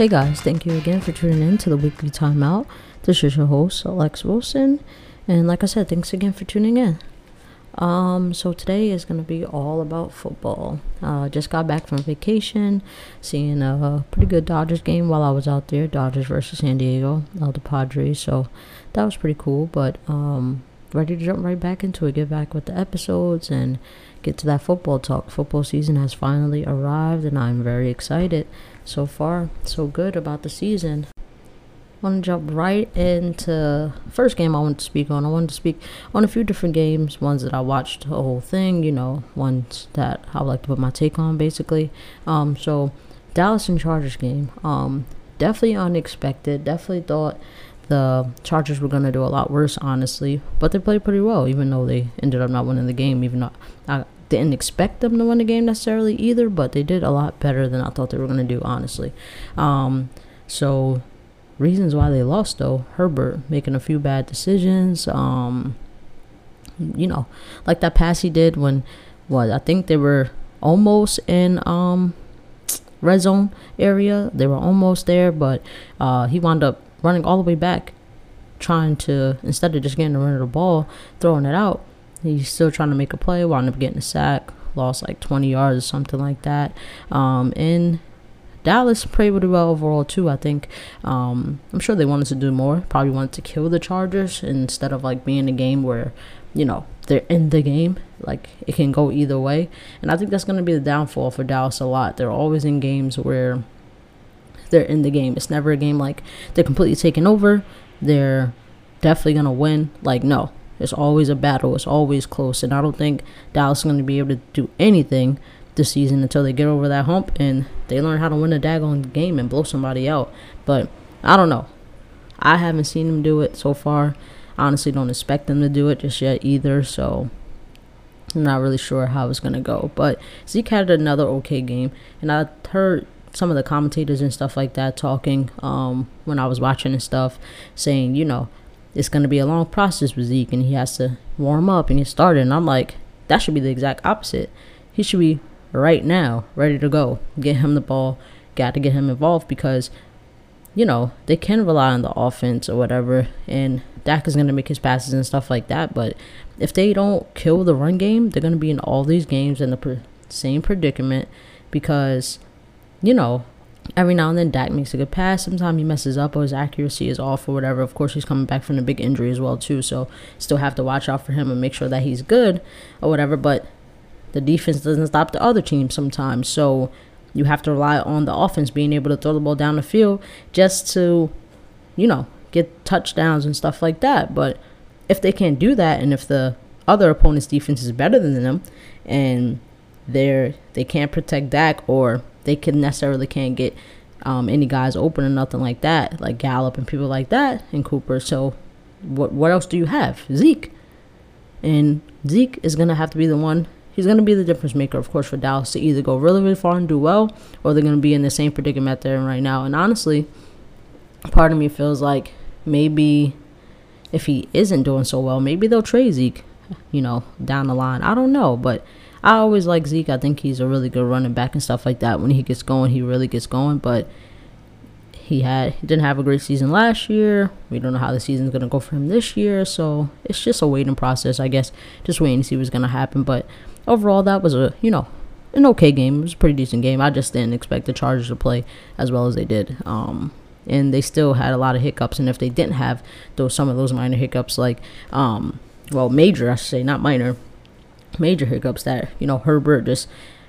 Hey guys, thank you again for tuning in to the weekly timeout. This is your host, Alex Wilson, and like I said, thanks again for tuning in. Um, so today is gonna be all about football. Uh, just got back from vacation, seeing a pretty good Dodgers game while I was out there. Dodgers versus San Diego, uh, the Padres. So that was pretty cool. But um, ready to jump right back into it. Get back with the episodes and get to that football talk. Football season has finally arrived, and I'm very excited. So far, so good about the season I want to jump right into first game I want to speak on. I wanted to speak on a few different games, ones that I watched the whole thing, you know, ones that I would like to put my take on, basically. Um, so Dallas and Chargers game, um, definitely unexpected. Definitely thought the Chargers were gonna do a lot worse, honestly, but they played pretty well, even though they ended up not winning the game. Even though I didn't expect them to win the game necessarily either, but they did a lot better than I thought they were gonna do, honestly. Um, so reasons why they lost though herbert making a few bad decisions um you know like that pass he did when what i think they were almost in um red zone area they were almost there but uh he wound up running all the way back trying to instead of just getting the run of the ball throwing it out he's still trying to make a play wound up getting a sack lost like 20 yards or something like that um and Dallas played pretty well overall too. I think um, I'm sure they wanted to do more. Probably wanted to kill the Chargers instead of like being a game where you know they're in the game. Like it can go either way, and I think that's going to be the downfall for Dallas a lot. They're always in games where they're in the game. It's never a game like they're completely taking over. They're definitely going to win. Like no, it's always a battle. It's always close, and I don't think Dallas is going to be able to do anything this season until they get over that hump and they learn how to win a daggone game and blow somebody out. But I don't know. I haven't seen them do it so far. I honestly don't expect them to do it just yet either. So I'm not really sure how it's gonna go. But Zeke had another okay game, and I heard some of the commentators and stuff like that talking um, when I was watching and stuff, saying you know it's gonna be a long process with Zeke, and he has to warm up and get started. And I'm like, that should be the exact opposite. He should be right now, ready to go. Get him the ball. Got to get him involved because, you know, they can rely on the offense or whatever. And Dak is going to make his passes and stuff like that. But if they don't kill the run game, they're going to be in all these games in the pr- same predicament because, you know, every now and then Dak makes a good pass. Sometimes he messes up or his accuracy is off or whatever. Of course, he's coming back from a big injury as well too, so still have to watch out for him and make sure that he's good or whatever. But the defense doesn't stop the other team sometimes. So you have to rely on the offense being able to throw the ball down the field just to, you know, get touchdowns and stuff like that. But if they can't do that, and if the other opponent's defense is better than them, and they're they can't protect Dak, or they can necessarily can't get um, any guys open or nothing like that, like Gallup and people like that, and Cooper. So what what else do you have? Zeke, and Zeke is gonna have to be the one he's to be the difference maker, of course, for Dallas to either go really, really far and do well, or they're to be in the same predicament they're in right now. And honestly, part of me feels like maybe if he isn't doing so well, maybe they'll trade Zeke, you know, down the line. I don't know, but I always like Zeke. I think he's a really good running back and stuff like that. When he gets going, he really gets going, but he had he didn't have a great season last year. We don't know how the season's gonna go for him this year, so it's just a waiting process, I guess. Just waiting to see what's gonna happen. But overall, that was a you know an okay game. It was a pretty decent game. I just didn't expect the Chargers to play as well as they did. Um, and they still had a lot of hiccups. And if they didn't have those some of those minor hiccups, like um, well, major, I should say, not minor, major hiccups that you know Herbert just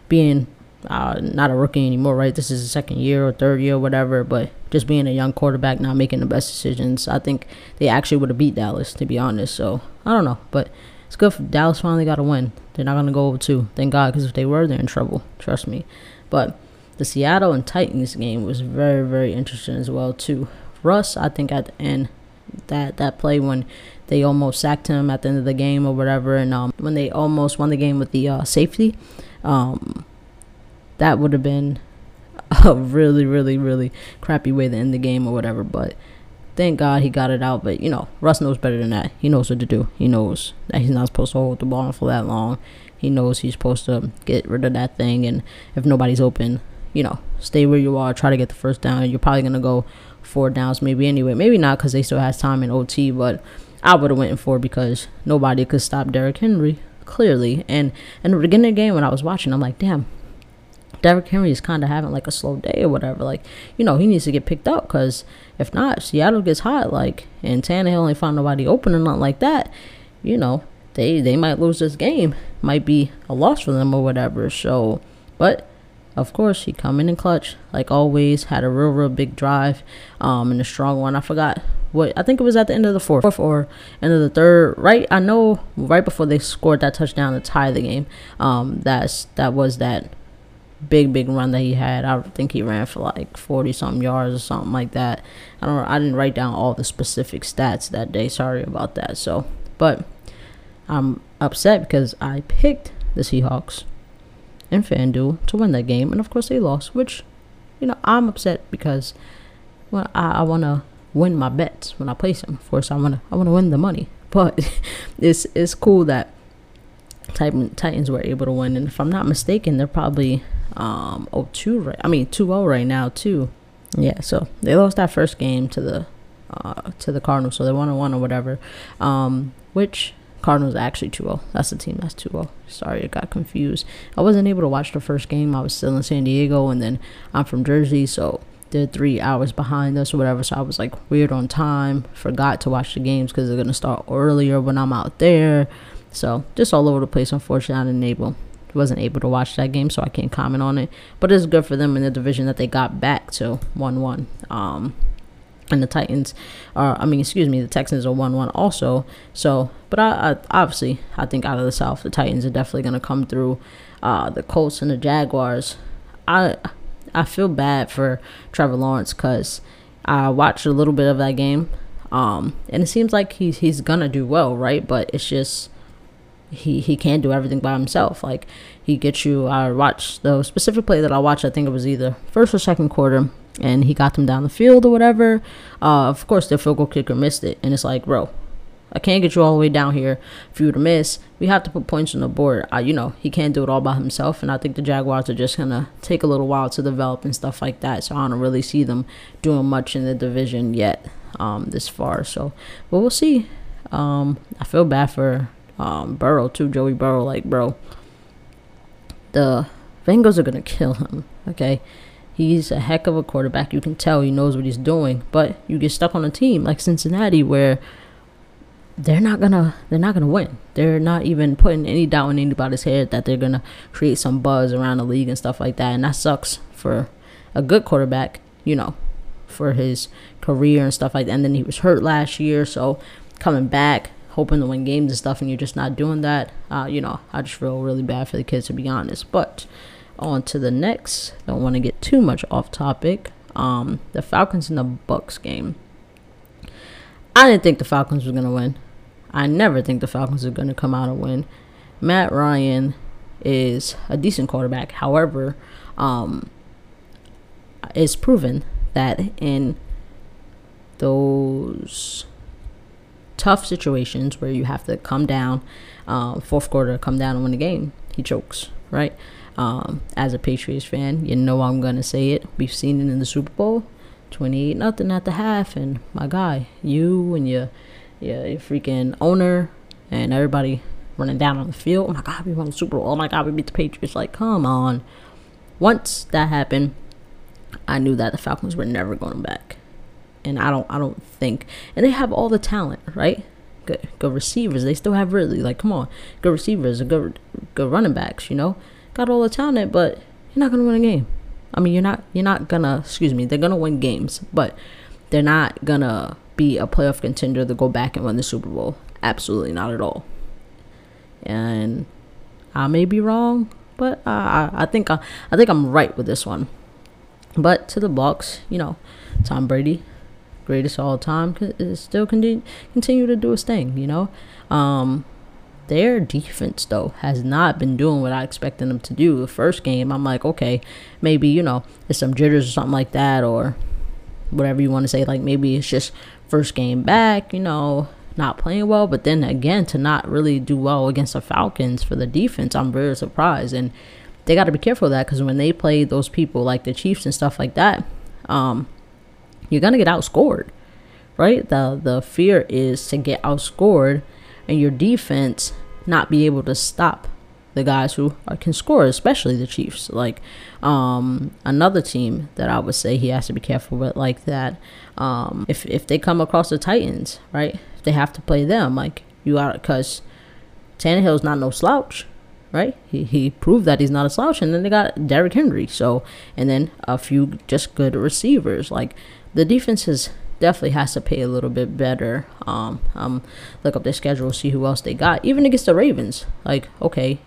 being uh, not a rookie anymore, right? This is his second year or third year, or whatever. But just being a young quarterback, not making the best decisions, I think they actually would have beat Dallas, to be honest. So I don't know, but it's good for Dallas finally got a win. They're not gonna go over two, thank God, because if they were, they're in trouble. Trust me. But the Seattle and Titans game was very, very interesting as well too. Russ, I think at the end, that that play when they almost sacked him at the end of the game or whatever, and um, when they almost won the game with the uh, safety, um, that would have been a really, really, really crappy way to end the game or whatever. But thank God he got it out. But you know, Russ knows better than that. He knows what to do. He knows that he's not supposed to hold the ball for that long. He knows he's supposed to get rid of that thing, and if nobody's open, you know, stay where you are, try to get the first down. You're probably gonna go four downs, maybe anyway. Maybe not because they still has time in OT, but I would have went in four because nobody could stop Derrick Henry clearly. And and the beginning of the game when I was watching, I'm like, damn, Derrick Henry is kind of having like a slow day or whatever. Like, you know, he needs to get picked up because if not, Seattle gets hot. Like, and Tannehill ain't found nobody open or nothing like that. You know, they they might lose this game. Might be a loss for them or whatever. So, but of course, he come in in clutch like always. Had a real real big drive, um, and a strong one. I forgot what I think it was at the end of the fourth or end of the third. Right, I know right before they scored that touchdown to tie the game. Um, that's that was that big big run that he had. I think he ran for like forty something yards or something like that. I don't. I didn't write down all the specific stats that day. Sorry about that. So, but I'm upset because I picked the Seahawks and FanDuel to win that game, and of course they lost. Which, you know, I'm upset because well, I, I want to win my bets when I place them. Of course, I want to I want to win the money, but it's it's cool that Titan, Titans were able to win, and if I'm not mistaken, they're probably um 2 right. I mean 2-0 right now too. Yeah, so they lost that first game to the uh, to the Cardinals, so they won a one or whatever. Um, which Cardinals actually 2-0. That's the team that's 2-0. Sorry, I got confused. I wasn't able to watch the first game. I was still in San Diego, and then I'm from Jersey, so they're three hours behind us or whatever. So I was like weird on time. Forgot to watch the games because they're gonna start earlier when I'm out there. So just all over the place. Unfortunately, I didn't able wasn't able to watch that game, so I can't comment on it. But it's good for them in the division that they got back to one one. Um, and the Titans are, I mean, excuse me, the Texans are one one also. So, but I, I obviously I think out of the South, the Titans are definitely gonna come through. Uh, the Colts and the Jaguars, I I feel bad for Trevor Lawrence because I watched a little bit of that game. Um, and it seems like he's he's gonna do well, right? But it's just he he can't do everything by himself. Like he gets you. I watched the specific play that I watched. I think it was either first or second quarter, and he got them down the field or whatever. Uh, of course, their field goal kicker missed it, and it's like, bro, I can't get you all the way down here for you to miss. We have to put points on the board. Uh, you know, he can't do it all by himself, and I think the Jaguars are just gonna take a little while to develop and stuff like that. So I don't really see them doing much in the division yet, um, this far. So, but we'll see. Um, I feel bad for um, Burrow too, Joey Burrow. Like, bro, the Bengals are gonna kill him. Okay, he's a heck of a quarterback. You can tell he knows what he's doing. But you get stuck on a team like Cincinnati where they're not gonna they're not gonna win. They're not even putting any doubt in anybody's head that they're gonna create some buzz around the league and stuff like that. And that sucks for a good quarterback, you know, for his career and stuff like that. And then he was hurt last year, so coming back hoping to win games and stuff, and you're just not doing that, uh, you know, I just feel really bad for the kids to be honest. But on to the next. Don't want to get too much off topic. Um, the Falcons and the Bucks game. I didn't think the Falcons were gonna win. I never think the Falcons are gonna come out and win. Matt Ryan is a decent quarterback. However, um, it's proven that in those tough situations where you have to come down, uh, fourth quarter, come down and win the game, he chokes, right? Um, as a Patriots fan, you know I'm gonna say it. We've seen it in the Super Bowl, 28 nothing at the half, and my guy, you and your, your, your freaking owner and everybody running down on the field. Oh my God, we won the Super Bowl. Oh my God, we beat the Patriots. Like, come on. Once that happened, I knew that the Falcons were never going back and I don't I don't think and they have all the talent, right? Good good receivers. They still have really like come on, good receivers, good good running backs. You know, got all the talent, but you're not gonna win a game. I mean, you're not you're not gonna excuse me. They're gonna win games, but they're not gonna be a playoff contender to go back and win the Super Bowl. Absolutely not at all. And I may be wrong, but I I think I, I think I'm right with this one. But to the Bucks, you know, Tom Brady, greatest all time, is still continue continue to do his thing. You know, um, their defense though has not been doing what I expected them to do. The first game, I'm like, okay, maybe you know, it's some jitters or something like that, or whatever you want to say. Like maybe it's just first game back, you know, not playing well. But then again, to not really do well against the Falcons for the defense, I'm very surprised. And they got to be careful of that because when they play those people like the Chiefs and stuff like that, um, you're gonna get outscored, right? The the fear is to get outscored, and your defense not be able to stop the guys who can score, especially the Chiefs. Like um, another team that I would say he has to be careful with, like that. Um, if if they come across the Titans, right? If they have to play them, like you are, because Tannehill's not no slouch, right? He he proved that he's not a slouch, and then they got Derrick Henry, so and then a few just good receivers. Like the defenses definitely has to pay a little bit better. Um, um, look up their schedule, see who else they got. Even against the Ravens, like okay,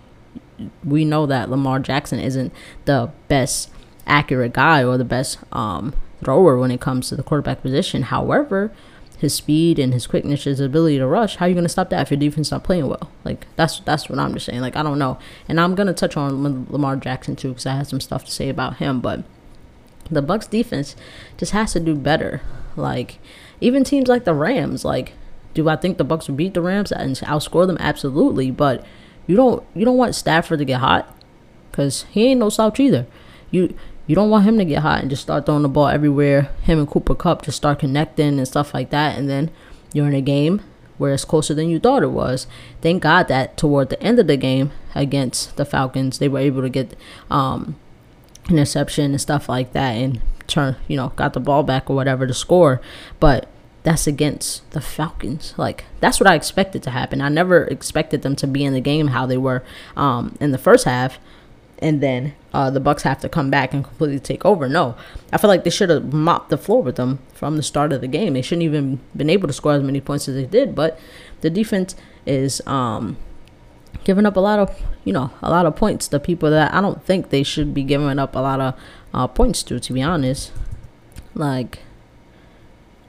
we know that Lamar Jackson isn't the best accurate guy or the best um, thrower when it comes to the quarterback position. However, his speed and his quickness, his ability to rush, how are you going to stop that if your defense not playing well? Like that's that's what I'm just saying. Like I don't know, and I'm to touch on Lamar Jackson too because I have some stuff to say about him. But the Bucks defense just has to do better. Like even teams like the Rams, like do I think the Bucks will beat the Rams and outscore them? Absolutely, but you don't you don't want Stafford to get hot because he ain't no slouch either. You you don't want him to get hot and just start throwing the ball everywhere. Him and Cooper Kupp just start connecting and stuff like that, and then you're in a game where it's closer than you thought it was. Thank God that toward the end of the game against the Falcons, they were able to get um, interception and stuff like that, and turn you know got the ball back or whatever to score. But that's against the Falcons. Like that's what I expected to happen. I never expected them to be in the game how they were um, in the first half and then uh, the bucks have to come back and completely take over. No, I feel like they should have mopped the floor with them from the start of the game. They shouldn't even been able to score as many points as they did. But the defense is um, giving up a lot of you know a lot of points to people that I don't think they should be giving up a lot of uh, points to. To be honest, like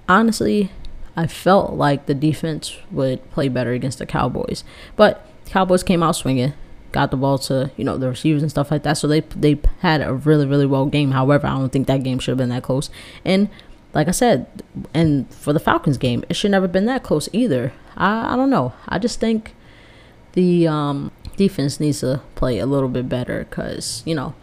honestly, I felt like the defense would play better against the Cowboys, but Cowboys came out swinging got the ball to you know the receivers and stuff like that. So they they had a really really well game. However, I don't think that game should have been that close. And like I said, and for the Falcons game, it should never been that close either. I I don't know. I just think the um, defense needs to play a little bit better because you know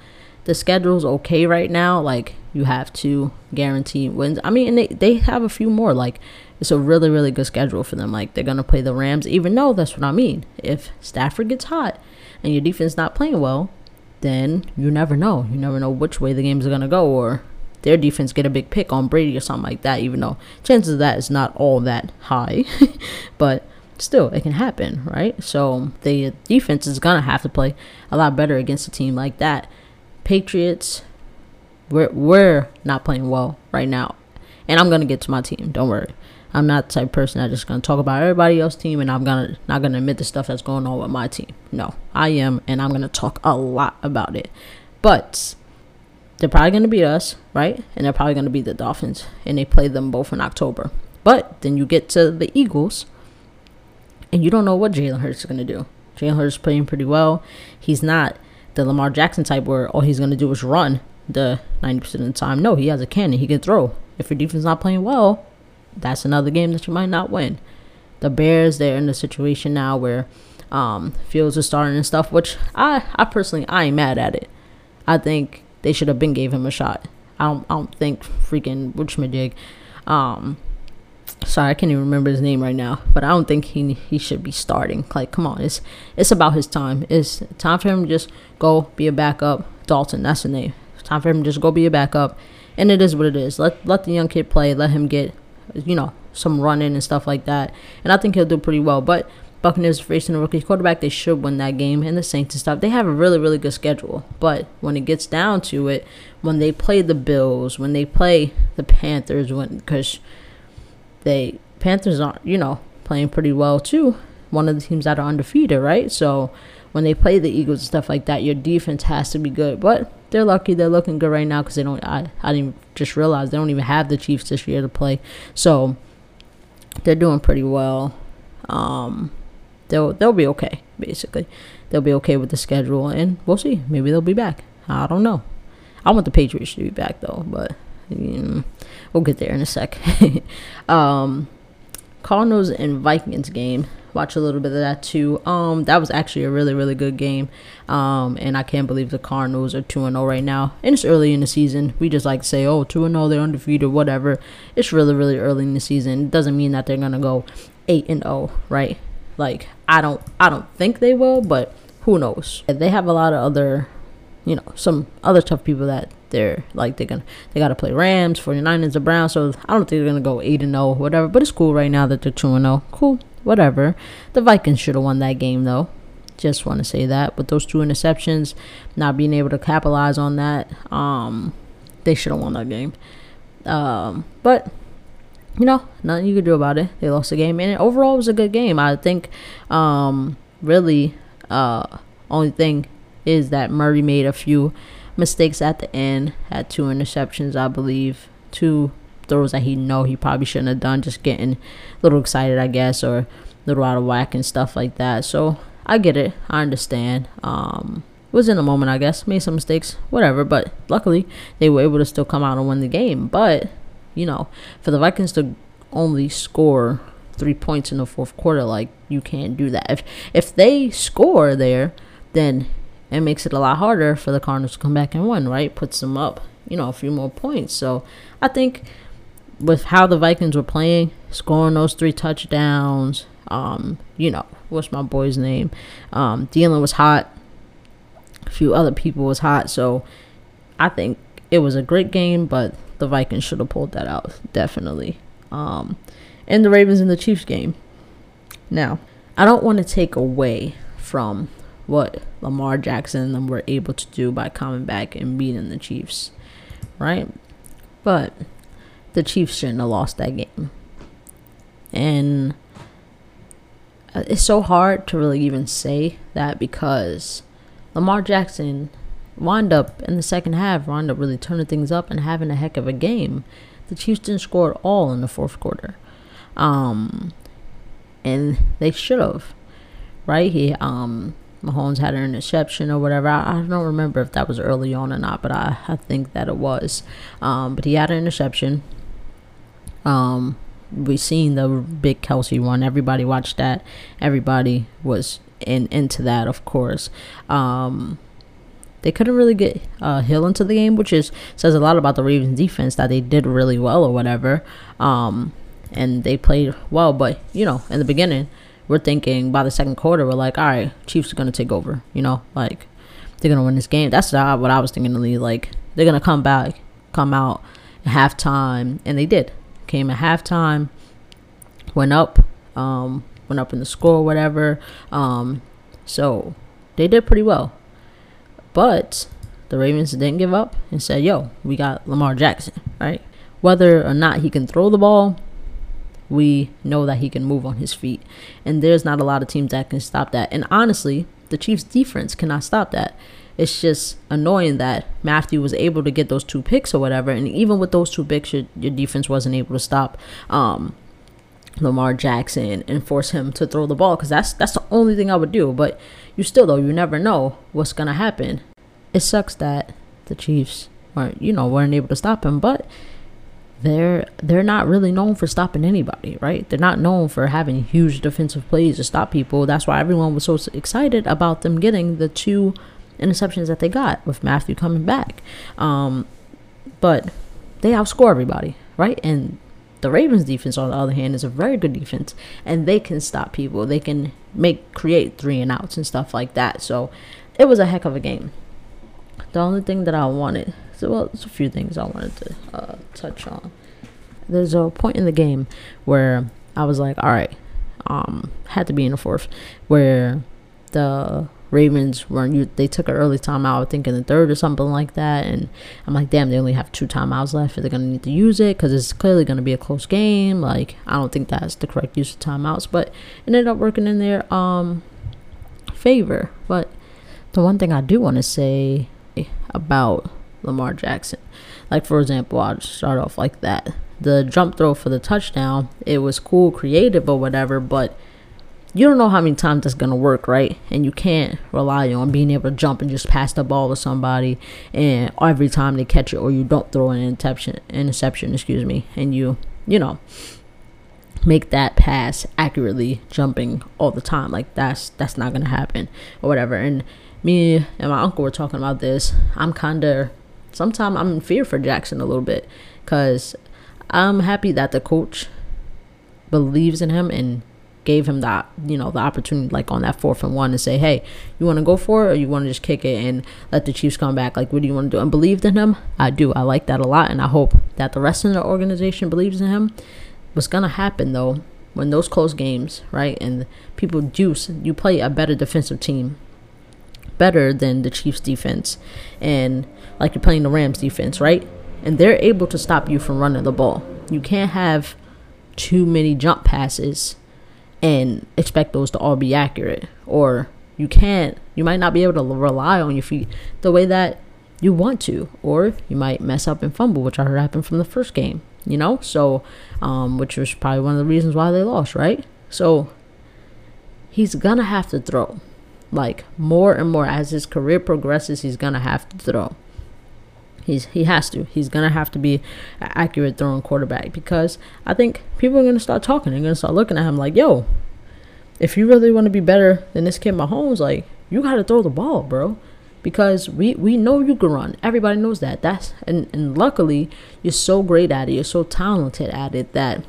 the schedule's okay right now. Like you have to guarantee wins. I mean, they they have a few more. Like it's a really really good schedule for them. Like they're gonna play the Rams, even though that's what I mean. If Stafford gets hot and your defense not playing well, then you never know. You never know which way the games are gonna go, or their defense get a big pick on Brady or something like that. Even though chances of that is not all that high, but still it can happen, right? So the defense is gonna have to play a lot better against a team like that. Patriots, we're we're not playing well right now, and I'm gonna get to my team. Don't worry. I'm not the type of person that's just gonna talk about everybody else's team and I'm gonna not gonna admit the stuff that's going on with my team. No, I am, and I'm gonna talk a lot about it. But they're probably gonna beat us, right? And they're probably gonna beat the Dolphins, and they play them both in October. But then you get to the Eagles, and you don't know what Jalen Hurts is gonna do. Jalen Hurts is playing pretty well. He's not the Lamar Jackson type where all he's gonna do is run the 90% of the time. No, he has a cannon. He can throw. If your defense not playing well, that's another game that you might not win. The Bears, they're in a situation now where um, Fields is starting and stuff, which I, I personally, I ain't mad at it. I think they should have been gave him a shot. I don't, I don't think freaking Witchmadig, um, sorry, I can't even remember his name right now, but I don't think he he should be starting. Like, come on, it's it's about his time. It's time for him to just go be a backup. Dalton, that's the name. It's time for him to just go be a backup, and it is what it is. Let let the young kid play. Let him get you know, some running and stuff like that. And I think he'll do pretty well. But Buccaneers facing a rookie quarterback, they should win that game. And the Saints and stuff, they have a really, really good schedule. But when it gets down to it, when they play the Bills, when they play the Panthers, when because they Panthers aren't, you know, playing pretty well too. One of the teams that are undefeated, right? So when they play the Eagles and stuff like that, your defense has to be good. But they're lucky they're looking good right now because they don't. I, I didn't just realize they don't even have the Chiefs this year to play, so they're doing pretty well. Um, they'll they'll be okay. Basically, they'll be okay with the schedule, and we'll see. Maybe they'll be back. I don't know. I want the Patriots to be back though, but mm, we'll get there in a sec. um, Cardinals and Vikings game watch a little bit of that too. Um, that was actually a really really good game. Um, and I can't believe the Cardinals are two and zero oh right now. And it's early in the season. We just like to say, oh, two and zero, they're undefeated, whatever. It's really really early in the season. It doesn't mean that they're gonna go eight and zero, right? Like I don't I don't think they will, but who knows? They have a lot of other, you know, some other tough people that they're like they're gonna they gotta play Rams, 49ers, the Browns. So I don't think they're gonna go eight and zero, whatever. But it's cool right now that they're two and zero. Cool, whatever. The Vikings should have won that game though. Just want to say that. with those two interceptions, not being able to capitalize on that, um, they should have won that game. Um, but you know, nothing you could do about it. They lost the game, and overall it was a good game. I think, um, really, uh, only thing is that Murray made a few mistakes at the end. Had two interceptions, I believe, two throws that he know he probably shouldn't have done. Just getting a little excited, I guess, or a little out of whack and stuff like that. So I get it. I understand. Um, was in a moment, I guess. Made some mistakes, whatever. But luckily, they were able to still come out and win the game. But you know, for the Vikings to only score three points in the fourth quarter, like you can't do that. If if they score there, then it makes it a lot harder for the Cardinals to come back and win, right? Puts them up, you know, a few more points. So I think with how the Vikings were playing, scoring those three touchdowns, um, you know, what's my boy's name? Um, Thielen was hot. A few other people was hot. So I think it was a great game, but the Vikings should have pulled that out, definitely. Um, and the Ravens in the Chiefs game. Now, I don't want to take away from what Lamar Jackson and them were able to do by coming back and beating the Chiefs, right? But the Chiefs shouldn't have lost that game. And uh, it's so hard to really even say that because Lamar Jackson wound up in the second half, wound up really turning things up and having a heck of a game. The Chiefs didn't score at all in the fourth quarter. Um, and they should have, right? He, um, Mahomes had an interception or whatever. I, I, don't remember if that was early on or not, but I, I think that it was. Um, but he had an interception. Um, we seen the big Kelce one. Everybody watched that. Everybody was in into that, of course. Um, they couldn't really get uh, Hill into the game, which is says a lot about the Ravens defense that they did really well or whatever. Um, and they played well, but you know, in the beginning, we're thinking by the second quarter, we're like, all right, Chiefs are gonna take over. You know, like they're gonna win this game. That's what I was thinking. Like they're gonna come back, come out halftime, and they did. Came at halftime, went up, um, went up in the score, whatever. Um, so they did pretty well. But the Ravens didn't give up and said, yo, we got Lamar Jackson, right? Whether or not he can throw the ball, we know that he can move on his feet. And there's not a lot of teams that can stop that. And honestly, the Chiefs' defense cannot stop that. It's just annoying that Mathieu was able to get those two picks or whatever. And even with those two picks, your, your defense wasn't able to stop um, Lamar Jackson and force him to throw the ball because that's that's the only thing I would do. But you still though you never know what's gonna happen. It sucks that the Chiefs weren't you know weren't able to stop him, but they're they're not really known for stopping anybody, right? They're not known for having huge defensive plays to stop people. That's why everyone was so excited about them getting the two interceptions that they got with Mathieu coming back. Um, but they outscore everybody, right? And the Ravens defense, on the other hand, is a very good defense, and they can stop people. They can make create three and outs and stuff like that. So it was a heck of a game. The only thing that I wanted, so well, there's a few things I wanted to uh, touch on. There's a point in the game where I was like, all right, um, had to be in the fourth, where the Ravens weren't they took an early timeout, I think in the third or something like that, and I'm like, damn, they only have two timeouts left. Are they gonna need to use it? Because it's clearly gonna be a close game. Like, I don't think that's the correct use of timeouts, but ended up working in their um favor. But the one thing I do want to say about Lamar Jackson, like for example, I'll start off like that. The jump throw for the touchdown, it was cool, creative or whatever, but you don't know how many times that's gonna work, right? And you can't rely on being able to jump and just pass the ball to somebody, and every time they catch it, or you don't throw an interception, interception, excuse me, and you, you know, make that pass accurately jumping all the time. Like that's that's not gonna happen or whatever. And me and my uncle were talking about this. I'm kinda sometimes I'm in fear for Jackson a little bit because I'm happy that the coach believes in him and gave him that you know the opportunity like on that fourth and one to say hey you want to go for it or you want to just kick it and let the chiefs come back? Like what do you want to do? And believed in him? I do. I like that a lot and i hope that the rest of the organization believes in him. What's gonna happen though when those close games right and people juice you play a better defensive team better than the chiefs defense and like you're playing the rams defense right and they're able to stop you from running the ball you can't have too many jump passes and expect those to all be accurate. Or you can't, you might not be able to rely on your feet the way that you want to. Or you might mess up and fumble, which I heard happened from the first game, you know? So, um, which was probably one of the reasons why they lost, right? So he's gonna have to throw. Like more and more as his career progresses, he's gonna have to throw. He's he has to. He's gonna have to be an accurate throwing quarterback because I think people are gonna start talking. They're gonna start looking at him like, "Yo, if you really want to be better than this kid Mahomes, like you got to throw the ball, bro." Because we we know you can run. Everybody knows that. That's and and luckily you're so great at it. You're so talented at it that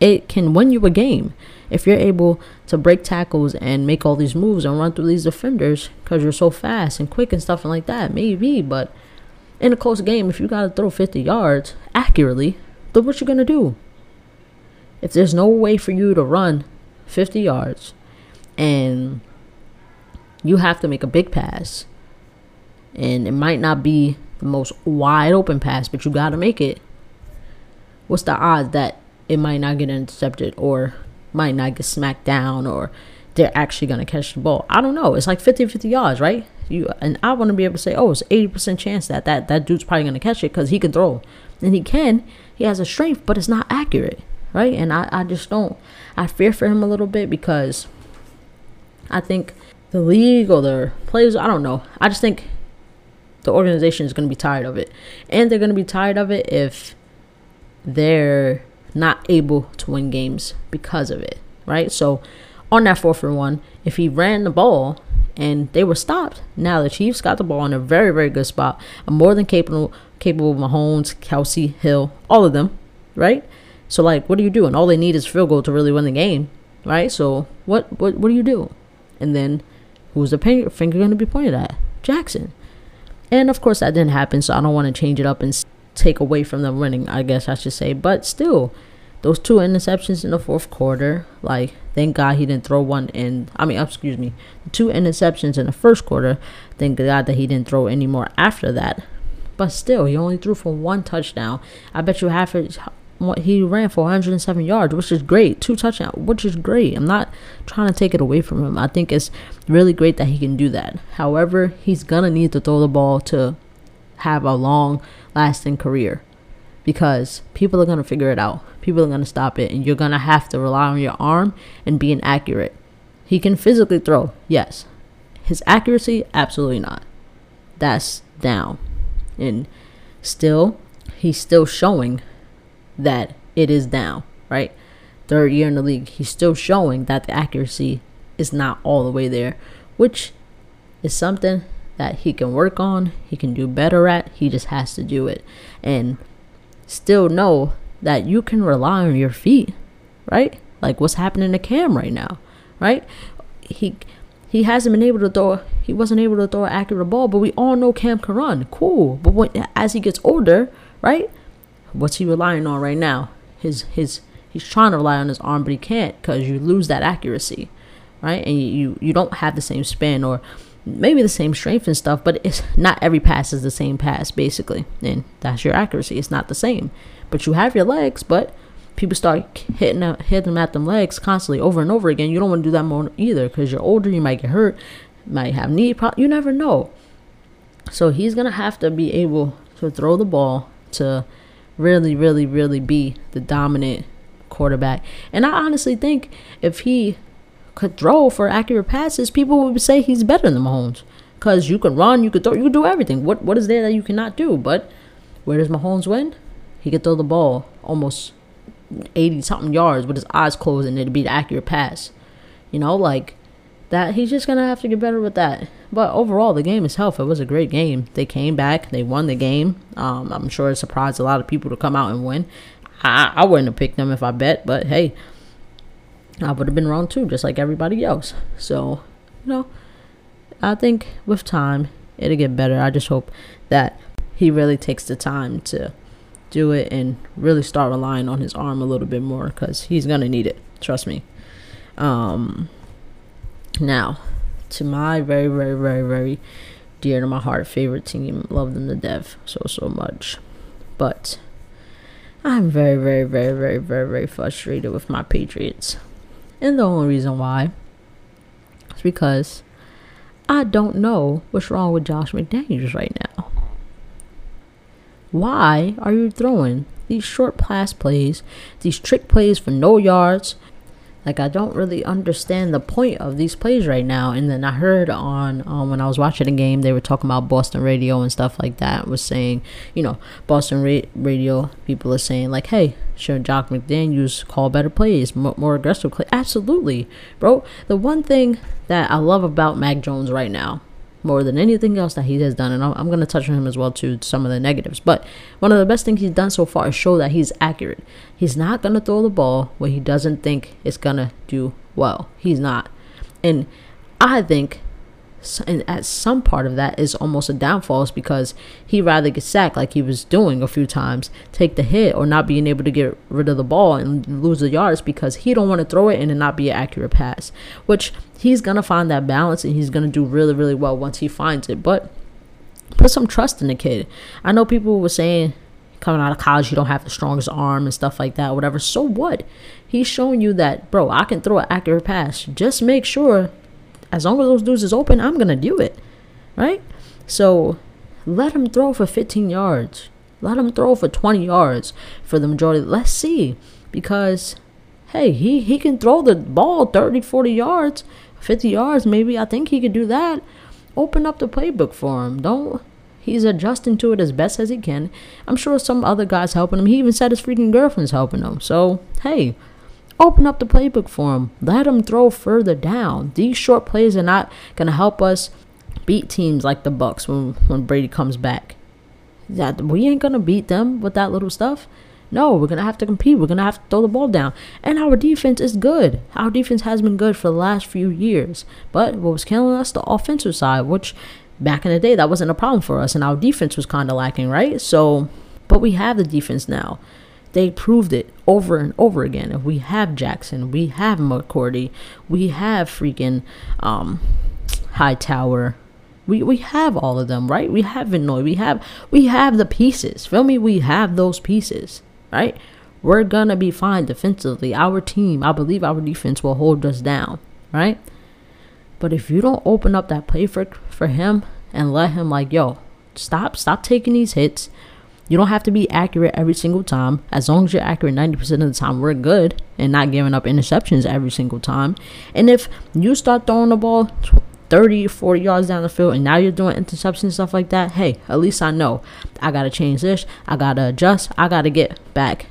it can win you a game if you're able to break tackles and make all these moves and run through these defenders because you're so fast and quick and stuff and like that. Maybe, but in a close game, if you got to throw 50 yards accurately, then what you to do? If there's no way for you to run 50 yards and you have to make a big pass, and it might not be the most wide open pass, but you got to make it, what's the odds that it might not get intercepted or might not get smacked down or they're actually going to catch the ball? I don't know. It's like 50 50 yards, right? You and I want to be able to say, oh, it's eighty percent chance that that that dude's probably gonna catch it because he can throw, and he can. He has a strength, but it's not accurate, right? And I I just don't. I fear for him a little bit because I think the league or the players, I don't know. I just think the organization is going to be tired of it. And they're going to be tired of it if they're not able to win games because of it, right? So on that fourth and one, if he ran the ball and they were stopped. Now the Chiefs got the ball in a very, very good spot. A more than capable capable Mahomes, Kelce, Hill, all of them, right? So like what are you doing? All they need is field goal to really win the game, right? So what what what do you do? And then who's the finger going to be pointed at? Jackson. And of course that didn't happen, so I don't want to change it up and take away from them winning, I guess I should say. But still, those two interceptions in the fourth quarter, like thank God he didn't throw one in. I mean, excuse me, two interceptions in the first quarter. Thank God that he didn't throw any more after that. But still, he only threw for one touchdown. I bet you half it. He ran for 107 yards, which is great. Two touchdowns, which is great. I'm not trying to take it away from him. I think it's really great that he can do that. However, he's gonna need to throw the ball to have a long lasting career because people are going to figure it out. People are going to stop it, and you're going to have to rely on your arm and being accurate. He can physically throw, yes. His accuracy, absolutely not. That's down. And still, he's still showing that it is down, right? Third year in the league, he's still showing that the accuracy is not all the way there, which is something that he can work on, he can do better at. He just has to do it. And still know that you can rely on your feet, right? Like what's happening to Cam right now, right? He he hasn't been able to throw he wasn't able to throw an accurate ball, but we all know Cam can run. Cool. But when as he gets older, right? What's he relying on right now? His his he's trying to rely on his arm, but he can't because you lose that accuracy, right? And you you don't have the same spin or maybe the same strength and stuff, but it's not every pass is the same pass basically, and that's your accuracy. It's not the same, but you have your legs, but people start hitting hitting them at them legs constantly over and over again. You don't want to do that more either because you're older. You might get hurt, might have knee problems. You never know. So he's gonna have to be able to throw the ball to really, really, really be the dominant quarterback. And I honestly think if he could throw for accurate passes, people would say he's better than Mahomes. Because you can run, you could throw, you could do everything. What what is there that you cannot do? But where does Mahomes win? He could throw the ball almost 80 something yards with his eyes closed and it'd be the accurate pass. You know, like that he's just gonna have to get better with that. But overall, the game itself, it was a great game. They came back, they won the game. Um, I'm sure it surprised a lot of people to come out and win. I, I wouldn't have picked them if I bet, but hey, I would have been wrong too, just like everybody else. So, you know, I think with time it'll get better. I just hope that he really takes the time to do it and really start relying on his arm a little bit more because he's gonna need it. Trust me. Um, now, to my very, very, very, very dear to my heart favorite team, love them to death so so much, but I'm very, very, very, very, very, very frustrated with my Patriots, and the only reason why is because I don't know what's wrong with Josh McDaniels right now. Why are you throwing these short pass plays, these trick plays for no yards? Like I don't really understand the point of these plays right now. And then I heard on um, when I was watching the game, they were talking about Boston radio and stuff like that. Was saying, you know, Boston ra- radio people are saying like, hey, should Jock McDaniels call better plays, more, more aggressive play? Absolutely, bro. The one thing that I love about Mac Jones right now more than anything else that he has done. And I'm, going to touch on him as well to some of the negatives. But one of the best things he's done so far is show that he's accurate. He's not going to throw the ball where he doesn't think it's going to do well. He's not. And I think and at some part of that is almost a downfall is because he rather get sacked like he was doing a few times take the hit or not being able to get rid of the ball and lose the yards because he don't want to throw it and it not be an accurate pass which he's gonna find that balance and he's gonna do really really well once he finds it but put some trust in the kid. I know people were saying coming out of college you don't have the strongest arm and stuff like that whatever so what? He's showing you that bro i can throw an accurate pass. Just make sure as long as those dudes is open, I'm gonna do it, right? So let him throw for 15 yards. Let him throw for 20 yards for the majority. Let's see, because hey, he he can throw the ball 30, 40 yards, 50 yards maybe. I think he could do that. Open up the playbook for him. Don't. He's adjusting to it as best as he can. I'm sure some other guys helping him. He even said his freaking girlfriend's helping him. So hey, Open up the playbook for him. Let him throw further down. These short plays are not going to help us beat teams like the Bucks when when Brady comes back. That we ain't going to beat them with that little stuff. No, we're going to have to compete. We're going to have to throw the ball down. And our defense is good. Our defense has been good for the last few years. But what was killing us, the offensive side, which back in the day, that wasn't a problem for us. And our defense was kind of lacking, right? So, but we have the defense now. They proved it over and over again. If we have Jackson, we have McCourty, we have freaking um, Hightower. We, we have all of them, right? We have Van Noy. We have we have the pieces. Feel me? We have those pieces, right? We're gonna be fine defensively. Our team, I believe our defense will hold us down, right? But if you don't open up that play for for him and let him like, yo, stop, stop taking these hits, you don't have to be accurate every single time. As long as you're accurate 90% of the time, we're good and not giving up interceptions every single time. And if you start throwing the ball 30, 40 yards down the field and now you're doing interceptions and stuff like that, hey, at least I know I got to change this. I got to adjust. I got to get back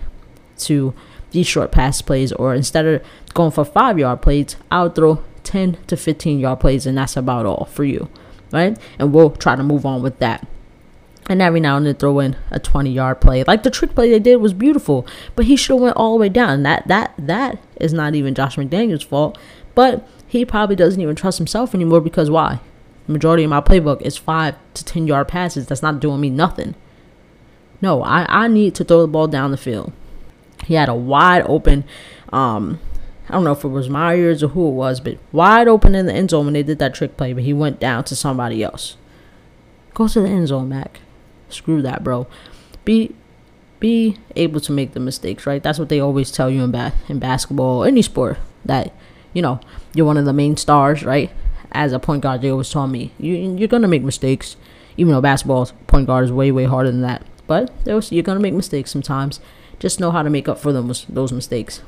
to these short pass plays or instead of going for 5 yard plays, I'll throw 10 to 15 yard plays and that's about all for you, right? And we'll try to move on with that and every now and then throw in a 20 yard play. Like the trick play they did was beautiful, but he should have went all the way down. That that that is not even Josh McDaniels' fault, but he probably doesn't even trust himself anymore because why? The majority of my playbook is five to 10 yard passes. That's not doing me nothing. No, I, I need to throw the ball down the field. He had a wide open, um, I don't know if it was Meyers or who it was, but wide open in the end zone when they did that trick play, but he went down to somebody else. Go to the end zone, Mac screw that, bro. Be be able to make the mistakes, right? That's what they always tell you in ba- in basketball, any sport that you know you're one of the main stars, right? As a point guard, they always tell me you you're gonna make mistakes, even though basketball point guard is way way harder than that. But was, you're gonna make mistakes sometimes. Just know how to make up for them those mistakes.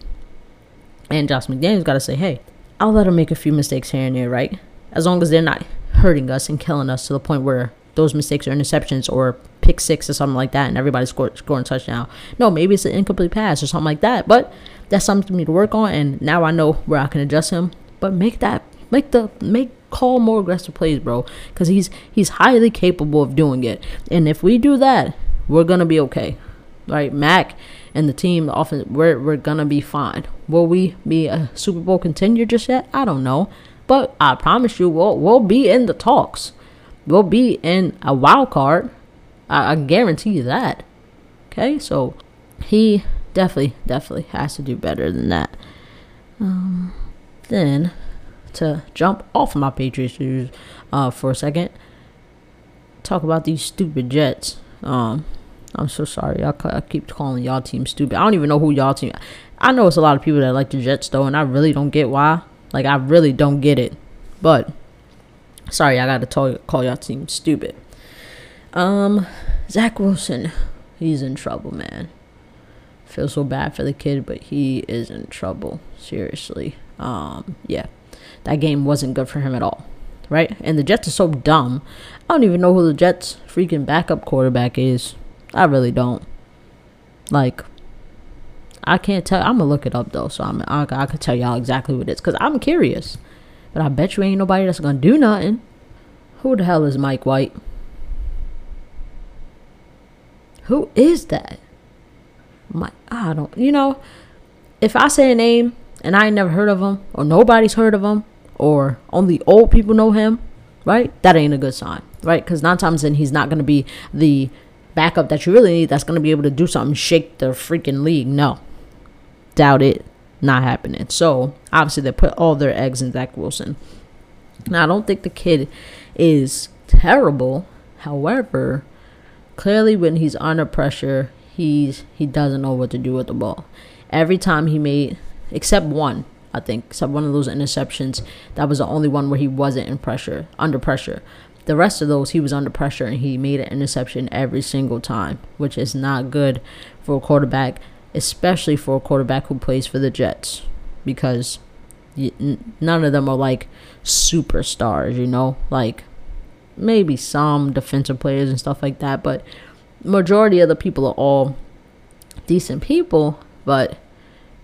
And Josh McDaniels got to say, hey, I'll let him make a few mistakes here and there, right? As long as they're not hurting us and killing us to the point where those mistakes are interceptions or pick six or something like that, and everybody scored scoring touchdown. No, maybe it's an incomplete pass or something like that. But that's something for me to work on, and now I know where I can adjust him. But make that make the make call more aggressive plays, bro, because he's he's highly capable of doing it. And if we do that, we're gonna be okay, right? Mac and the team, the offense, we're we're gonna be fine. Will we be a Super Bowl contender just yet? I don't know, but I promise you, we'll we'll be in the talks. We'll be in a wild card. I, I guarantee you that. Okay, so he definitely definitely has to do better than that. Um, then to jump off my Patriots shoes uh, for a second, talk about these stupid Jets. Um, I'm so sorry. I, I keep calling y'all team stupid. I don't even know who y'all team. I know it's a lot of people that like the Jets though, and I really don't get why. Like I really don't get it. But sorry, I gotta tell, call y'all team stupid. Um, Zach Wilson, he's in trouble, man. Feel so bad for the kid, but he is in trouble. Seriously. Um, yeah, that game wasn't good for him at all. Right? And the Jets are so dumb. I don't even know who the Jets freaking backup quarterback is. I really don't. Like, I can't tell. I'm gonna look it up though, so I'm I, I could tell y'all exactly what it is because I'm curious. But I bet you ain't nobody that's gonna do nothing. Who the hell is Mike White? Who is that? My I don't. You know, if I say a name and I ain't never heard of him, or nobody's heard of him, or only old people know him, right? That ain't a good sign, right? Because nine times in he's not gonna be the backup that you really need that's going to be able to do something, shake the freaking league. No. Doubt it. Not happening. So, obviously, they put all their eggs in Zach Wilson. Now, I don't think the kid is terrible. However, clearly, when he's under pressure, he's he doesn't know what to do with the ball. Every time he made, except one, I think, except one of those interceptions, that was the only one where he wasn't in pressure, under pressure. The rest of those, he was under pressure and he made an interception every single time, which is not good for a quarterback, especially for a quarterback who plays for the Jets, because none of them are like superstars, you know, like maybe some defensive players and stuff like that, but majority of the people are all decent people, but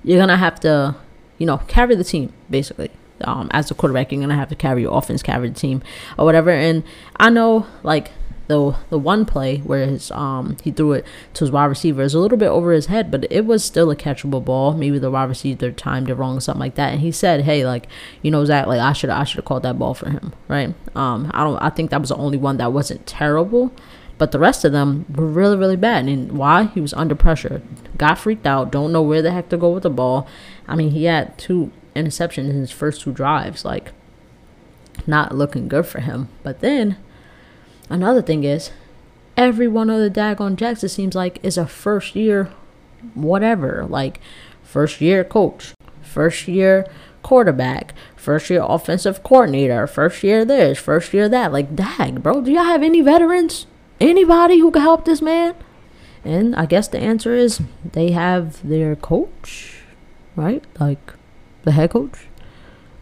you're gonna have to, you know, carry the team basically um, as a quarterback, you're gonna have to carry your offense, carry the team, or whatever. And I know, like the the one play where his um he threw it to his wide receiver is a little bit over his head, but it was still a catchable ball. Maybe the wide receiver timed it wrong, or something like that. And he said, "Hey, like you know, Zach, like I should I should have called that ball for him, right? Um, I don't. I think that was the only one that wasn't terrible." But the rest of them were really, really bad. And why? He was under pressure. Got freaked out. Don't know where the heck to go with the ball. I mean, he had two interceptions in his first two drives. Like, not looking good for him. But then, another thing is, every one of the daggone Jacks, it seems like, is a first year whatever. Like, first year coach, first year quarterback, first year offensive coordinator, first year this, first year that. Like, dag, bro, do y'all have any veterans? Anybody who can help this man? And I guess the answer is they have their coach, right? Like, the head coach.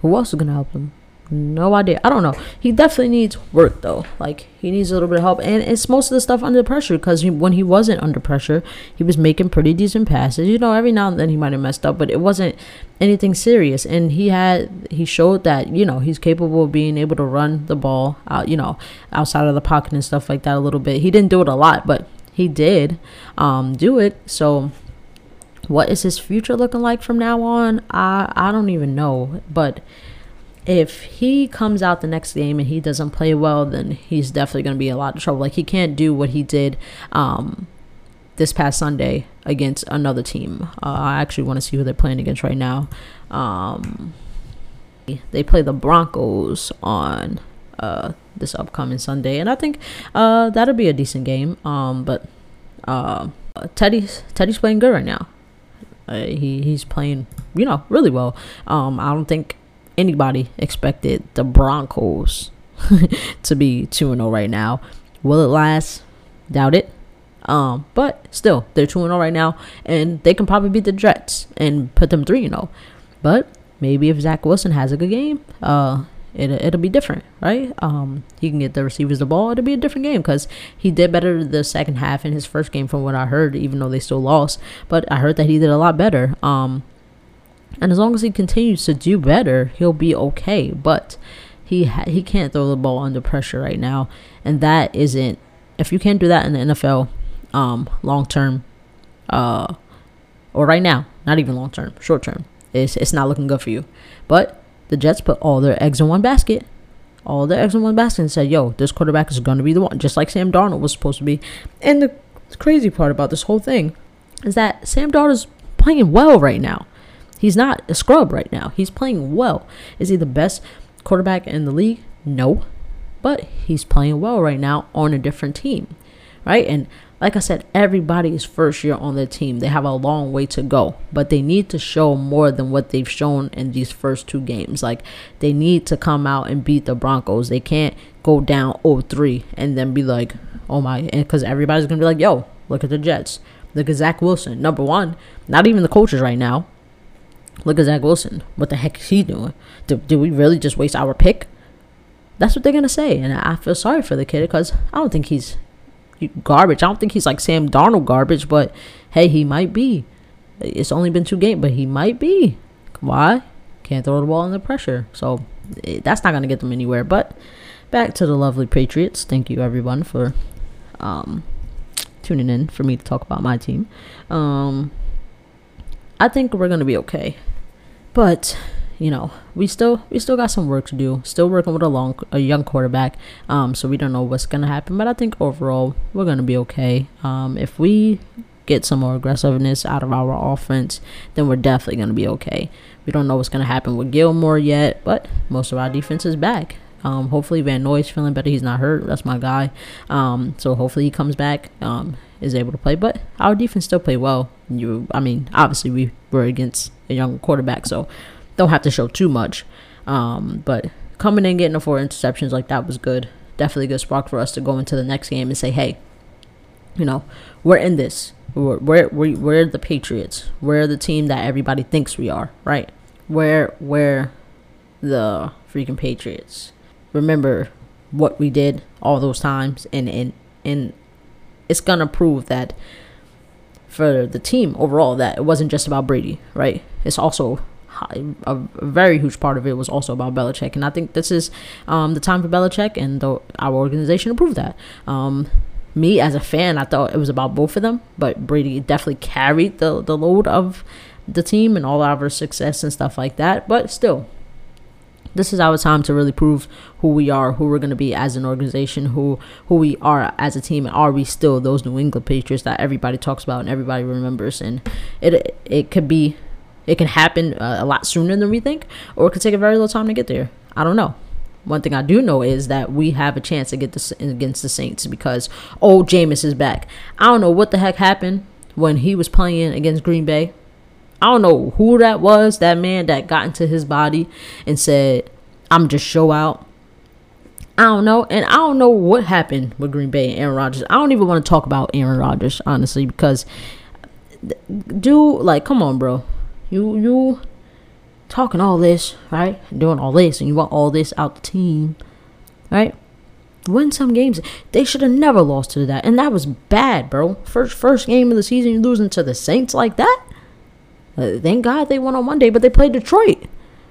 Who else is gonna help him? No idea. I don't know. He definitely needs work though. Like he needs a little bit of help, and it's most of the stuff under pressure. Because when he wasn't under pressure, he was making pretty decent passes. You know, every now and then he might have messed up, but it wasn't anything serious. And he had he showed that you know he's capable of being able to run the ball out. You know, outside of the pocket and stuff like that a little bit. He didn't do it a lot, but he did um, do it. So what is his future looking like from now on? I I don't even know. But if he comes out the next game and he doesn't play well, then he's definitely going to be a lot of trouble. Like he can't do what he did um, this past Sunday against another team. Uh, I actually want to see who they're playing against right now. Um, they play the Broncos on uh, this upcoming Sunday, and I think uh, that'll be a decent game. Um, but uh, Teddy's Teddy's playing good right now. Uh, he he's playing, you know, really well. Um, I don't think anybody expected the Broncos to be two and zero oh right now. Will it last? Doubt it. Um, but still, they're two and zero oh right now, and they can probably beat the Jets and put them three and zero. Oh. But maybe if Zach Wilson has a good game, uh, it, it'll be different, right? Um, he can get the receivers the ball. It'll be a different game because he did better the second half in his first game, from what I heard, even though they still lost. But I heard that he did a lot better. Um, and as long as he continues to do better, he'll be okay. But he ha- he can't throw the ball under pressure right now, and that isn't. If you can't do that in the NFL, um, long term, uh, or right now, not even long term, short term, it's it's not looking good for you. But the Jets put all their eggs in one basket. All their eggs in one basket and said, yo, this quarterback is going to be the one, just like Sam Darnold was supposed to be. And the crazy part about this whole thing is that Sam Darnold is playing well right now. He's not a scrub right now. He's playing well. Is he the best quarterback in the league? No. But he's playing well right now on a different team. Right? And like I said, everybody is first year on their team. They have a long way to go, but they need to show more than what they've shown in these first two games. Like they need to come out and beat the Broncos. They can't go down 0-3 and then be like, "Oh my," because everybody's gonna be like, "Yo, look at the Jets. Look at Zach Wilson. Number one, not even the coaches right now. Look at Zach Wilson. What the heck is he doing? Did, did we really just waste our pick?" That's what they're gonna say, and I feel sorry for the kid because I don't think he's garbage. I don't think he's like Sam Darnold garbage, but hey, he might be. It's only been two games, but he might be. Why? Can't throw the ball under pressure. So eh, that's not going to get them anywhere. But back to the lovely Patriots. Thank you, everyone, for um, tuning in for me to talk about my team. Um, I think we're to be okay. But you know, we still we still got some work to do. Still working with a long a young quarterback. Um, so we don't know what's gonna happen, but I think overall we're gonna be okay. Um, if we get some more aggressiveness out of our offense, then we're definitely gonna be okay. We don't know what's gonna happen with Gilmore yet, but most of our defense is back. Um, hopefully Van Noy's feeling better. He's not hurt. That's my guy. Um, so hopefully he comes back, um, is able to play. But our defense still play well. You, I mean, obviously we were against a young quarterback, so don't have to show too much. Um, but coming in getting the four interceptions like that was good. Definitely good spark for us to go into the next game and say, hey, you know, we're in this. We're we're we're, the Patriots. We're the team that everybody thinks we are, right? We're we're the freaking Patriots. Remember what we did all those times, and and and it's gonna prove that for the team overall that it wasn't just about Brady, right? It's also a, very huge part of it was also about Belichick, and I think this is um, the time for Belichick and the, our organization to prove that. Um, me as a fan, I thought it was about both of them, but Brady definitely carried the the load of the team and all of our success and stuff like that. But still, this is our time to really prove who we are, who we're going to be as an organization, who who we are as a team, and are we still those New England Patriots that everybody talks about and everybody remembers? And it it could be it can happen uh, a lot sooner than we think, or it could take a very little time to get there. I don't know. One thing I do know is that we have a chance to get this against the Saints because old Jameis is back. I don't know what the heck happened when he was playing against Green Bay. I don't know who that was, that man that got into his body and said, I'm just show out. I don't know. And I don't know what happened with Green Bay and Aaron Rodgers. I don't even want to talk about Aaron Rodgers, honestly, because do like, come on, bro you you talking all this, right? Doing all this, and you want all this out the team, right? Win some games. They should have never lost to that, and that was bad, bro. First first game of the season, you losing to the Saints like that. Uh, thank God they won on Monday, but they played Detroit,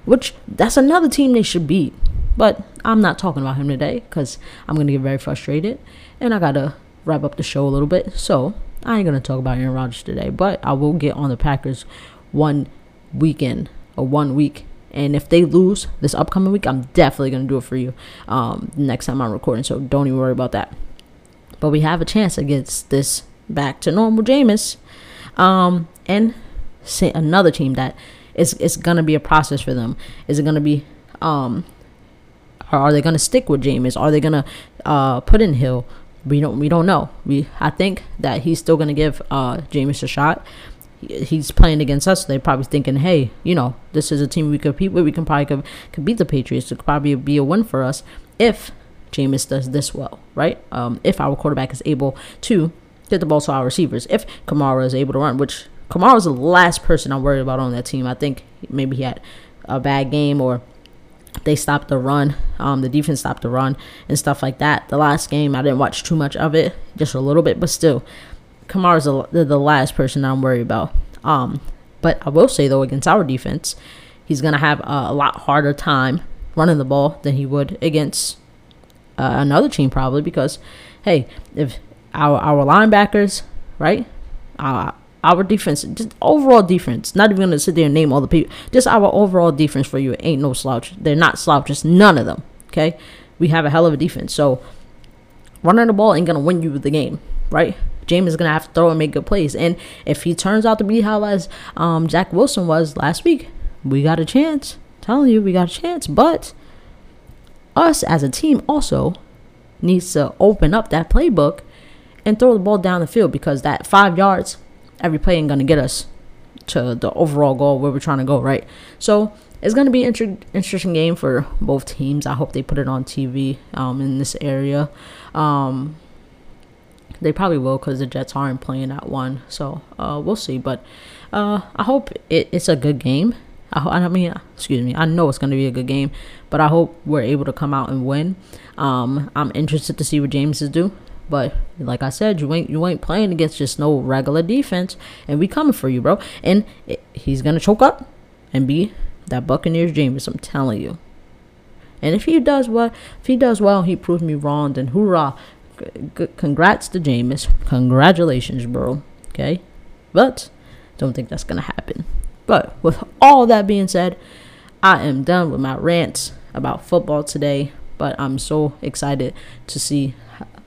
which that's another team they should beat. But I'm not talking about him today because I'm gonna get very frustrated, and I gotta wrap up the show a little bit. So I ain't gonna talk about Aaron Rodgers today, but I will get on the Packers one weekend or one week. And if they lose this upcoming week, I'm definitely going to do it for you um, next time I'm recording. So don't even worry about that. But we have a chance against this back to normal Jameis. Um, and another team that is—it's going to be a process for them. Is it to be, um, are they to stick with Jameis? Are they to uh, put in Hill? We don't we don't know. We I think that he's still to give uh, Jameis a shot he's playing against us. So they're probably thinking, hey, you know, this is a team we compete with. We can probably could, could beat the Patriots. It could probably be a win for us if Jameis does this well, right? Um, if our quarterback is able to get the ball to our receivers, if Kamara is able to run, which Kamara is the last person I'm worried about on that team. I think maybe he had a bad game or they stopped the run. Um, the defense stopped the run and stuff like that. The last game, I didn't watch too much of it, just a little bit, but still, Kamara's the, the last person I'm worried about. Um, but I will say though, against our defense, he's gonna have a, a lot harder time running the ball than he would against uh, another team probably because, hey, if our our linebackers, right, uh, our defense, just overall defense. Not even gonna sit there and name all the people. Just our overall defense for you ain't no slouch. They're not slouches. None of them. Okay, we have a hell of a defense. So running the ball ain't gonna win you the game, right? James is gonna have to throw and make good plays. And if he turns out to be how as um, Zach Wilson was last week, we got a chance. I'm telling you, we got a chance. But us as a team also needs to open up that playbook and throw the ball down the field because that five yards every play ain't gonna get us to the overall goal where we're trying to go, right? So it's gonna be an inter- interesting game for both teams. I hope they put it on TV um, in this area. Um, they probably will because the Jets aren't playing that one, so uh, we'll see. But uh, I hope it, it's a good game. I, I mean, excuse me. I know it's going to be a good game, but I hope we're able to come out and win. Um, I'm interested to see what Jameis do. But like I said, you ain't you ain't playing against just no regular defense, and we coming for you, bro. And it, he's gonna choke up and be that Buccaneers Jameis. I'm telling you. And if he does well, if he does well, he proves me wrong. Then hoorah! G- congrats to Jameis. Congratulations, bro. Okay, but don't think that's gonna happen. But with all that being said, I am done with my rants about football today. But I'm so excited to see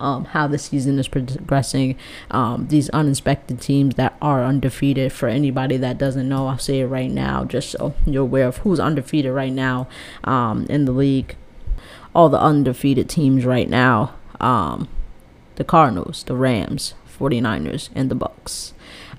um, how the season is progressing. Um, these uninspected teams that are undefeated. For anybody that doesn't know, I'll say it right now, just so you're aware of who's undefeated right now um, in the league. All the undefeated teams right now: um, the Cardinals, the Rams, 49ers, and the Bucs.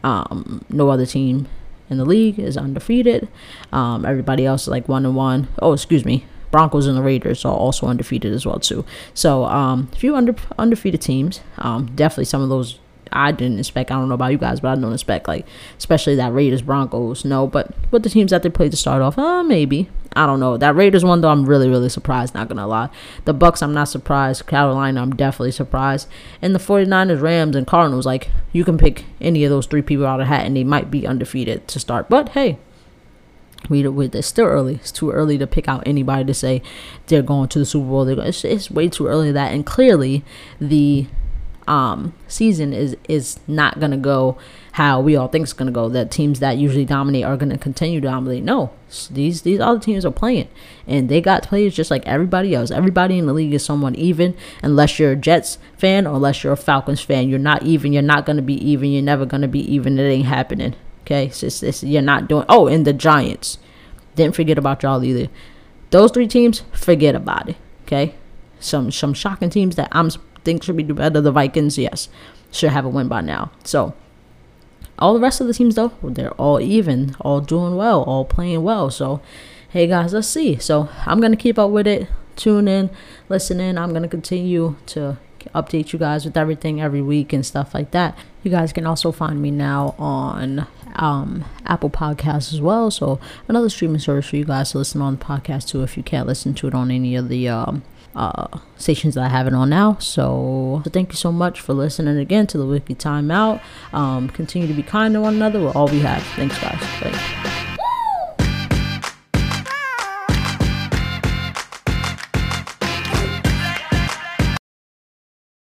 Um, no other team in the league is undefeated. Um, everybody else is like one and one. Oh, excuse me. Broncos and the Raiders are also undefeated as well too. So um, a few under undefeated teams. Um, definitely some of those I didn't expect. I don't know about you guys, but I don't expect like especially that Raiders Broncos. No, but with the teams that they played to start off, uh, maybe I don't know. That Raiders one though, I'm really really surprised. Not gonna lie. The Bucs, I'm not surprised. Carolina, I'm definitely surprised. And the 49ers, Rams, and Cardinals, like you can pick any of those three people out of hat, and they might be undefeated to start. But hey, we, it's still early. It's too early to pick out anybody to say they're going to the Super Bowl. They're going, it's, it's way too early that, and clearly the um, season is is not gonna go how we all think it's gonna go. That teams that usually dominate are gonna continue to dominate. No, these these other teams are playing, and they got players just like everybody else. Everybody in the league is someone even, unless you're a Jets fan or unless you're a Falcons fan. You're not even. You're not gonna be even. You're never gonna be even. It ain't happening. Okay, it's, it's, you're not doing. Oh, and the Giants. Didn't forget about y'all either. Those three teams, forget about it. Okay, some some shocking teams that I'm think should be better. The Vikings, yes, should have a win by now. So all the rest of the teams though, they're all even, all doing well, all playing well. So hey guys, let's see. So I'm gonna keep up with it. Tune in, listen in. I'm gonna continue to update you guys with everything every week and stuff like that. You guys can also find me now on um, Apple Podcasts as well. So another streaming service for you guys to listen on the podcast too if you can't listen to it on any of the um, uh, stations that I have it on now. So, so, thank you so much for listening again to the Weekly Timeout. Um, continue to be kind to one another. We're all we have. Thanks, guys. Bye.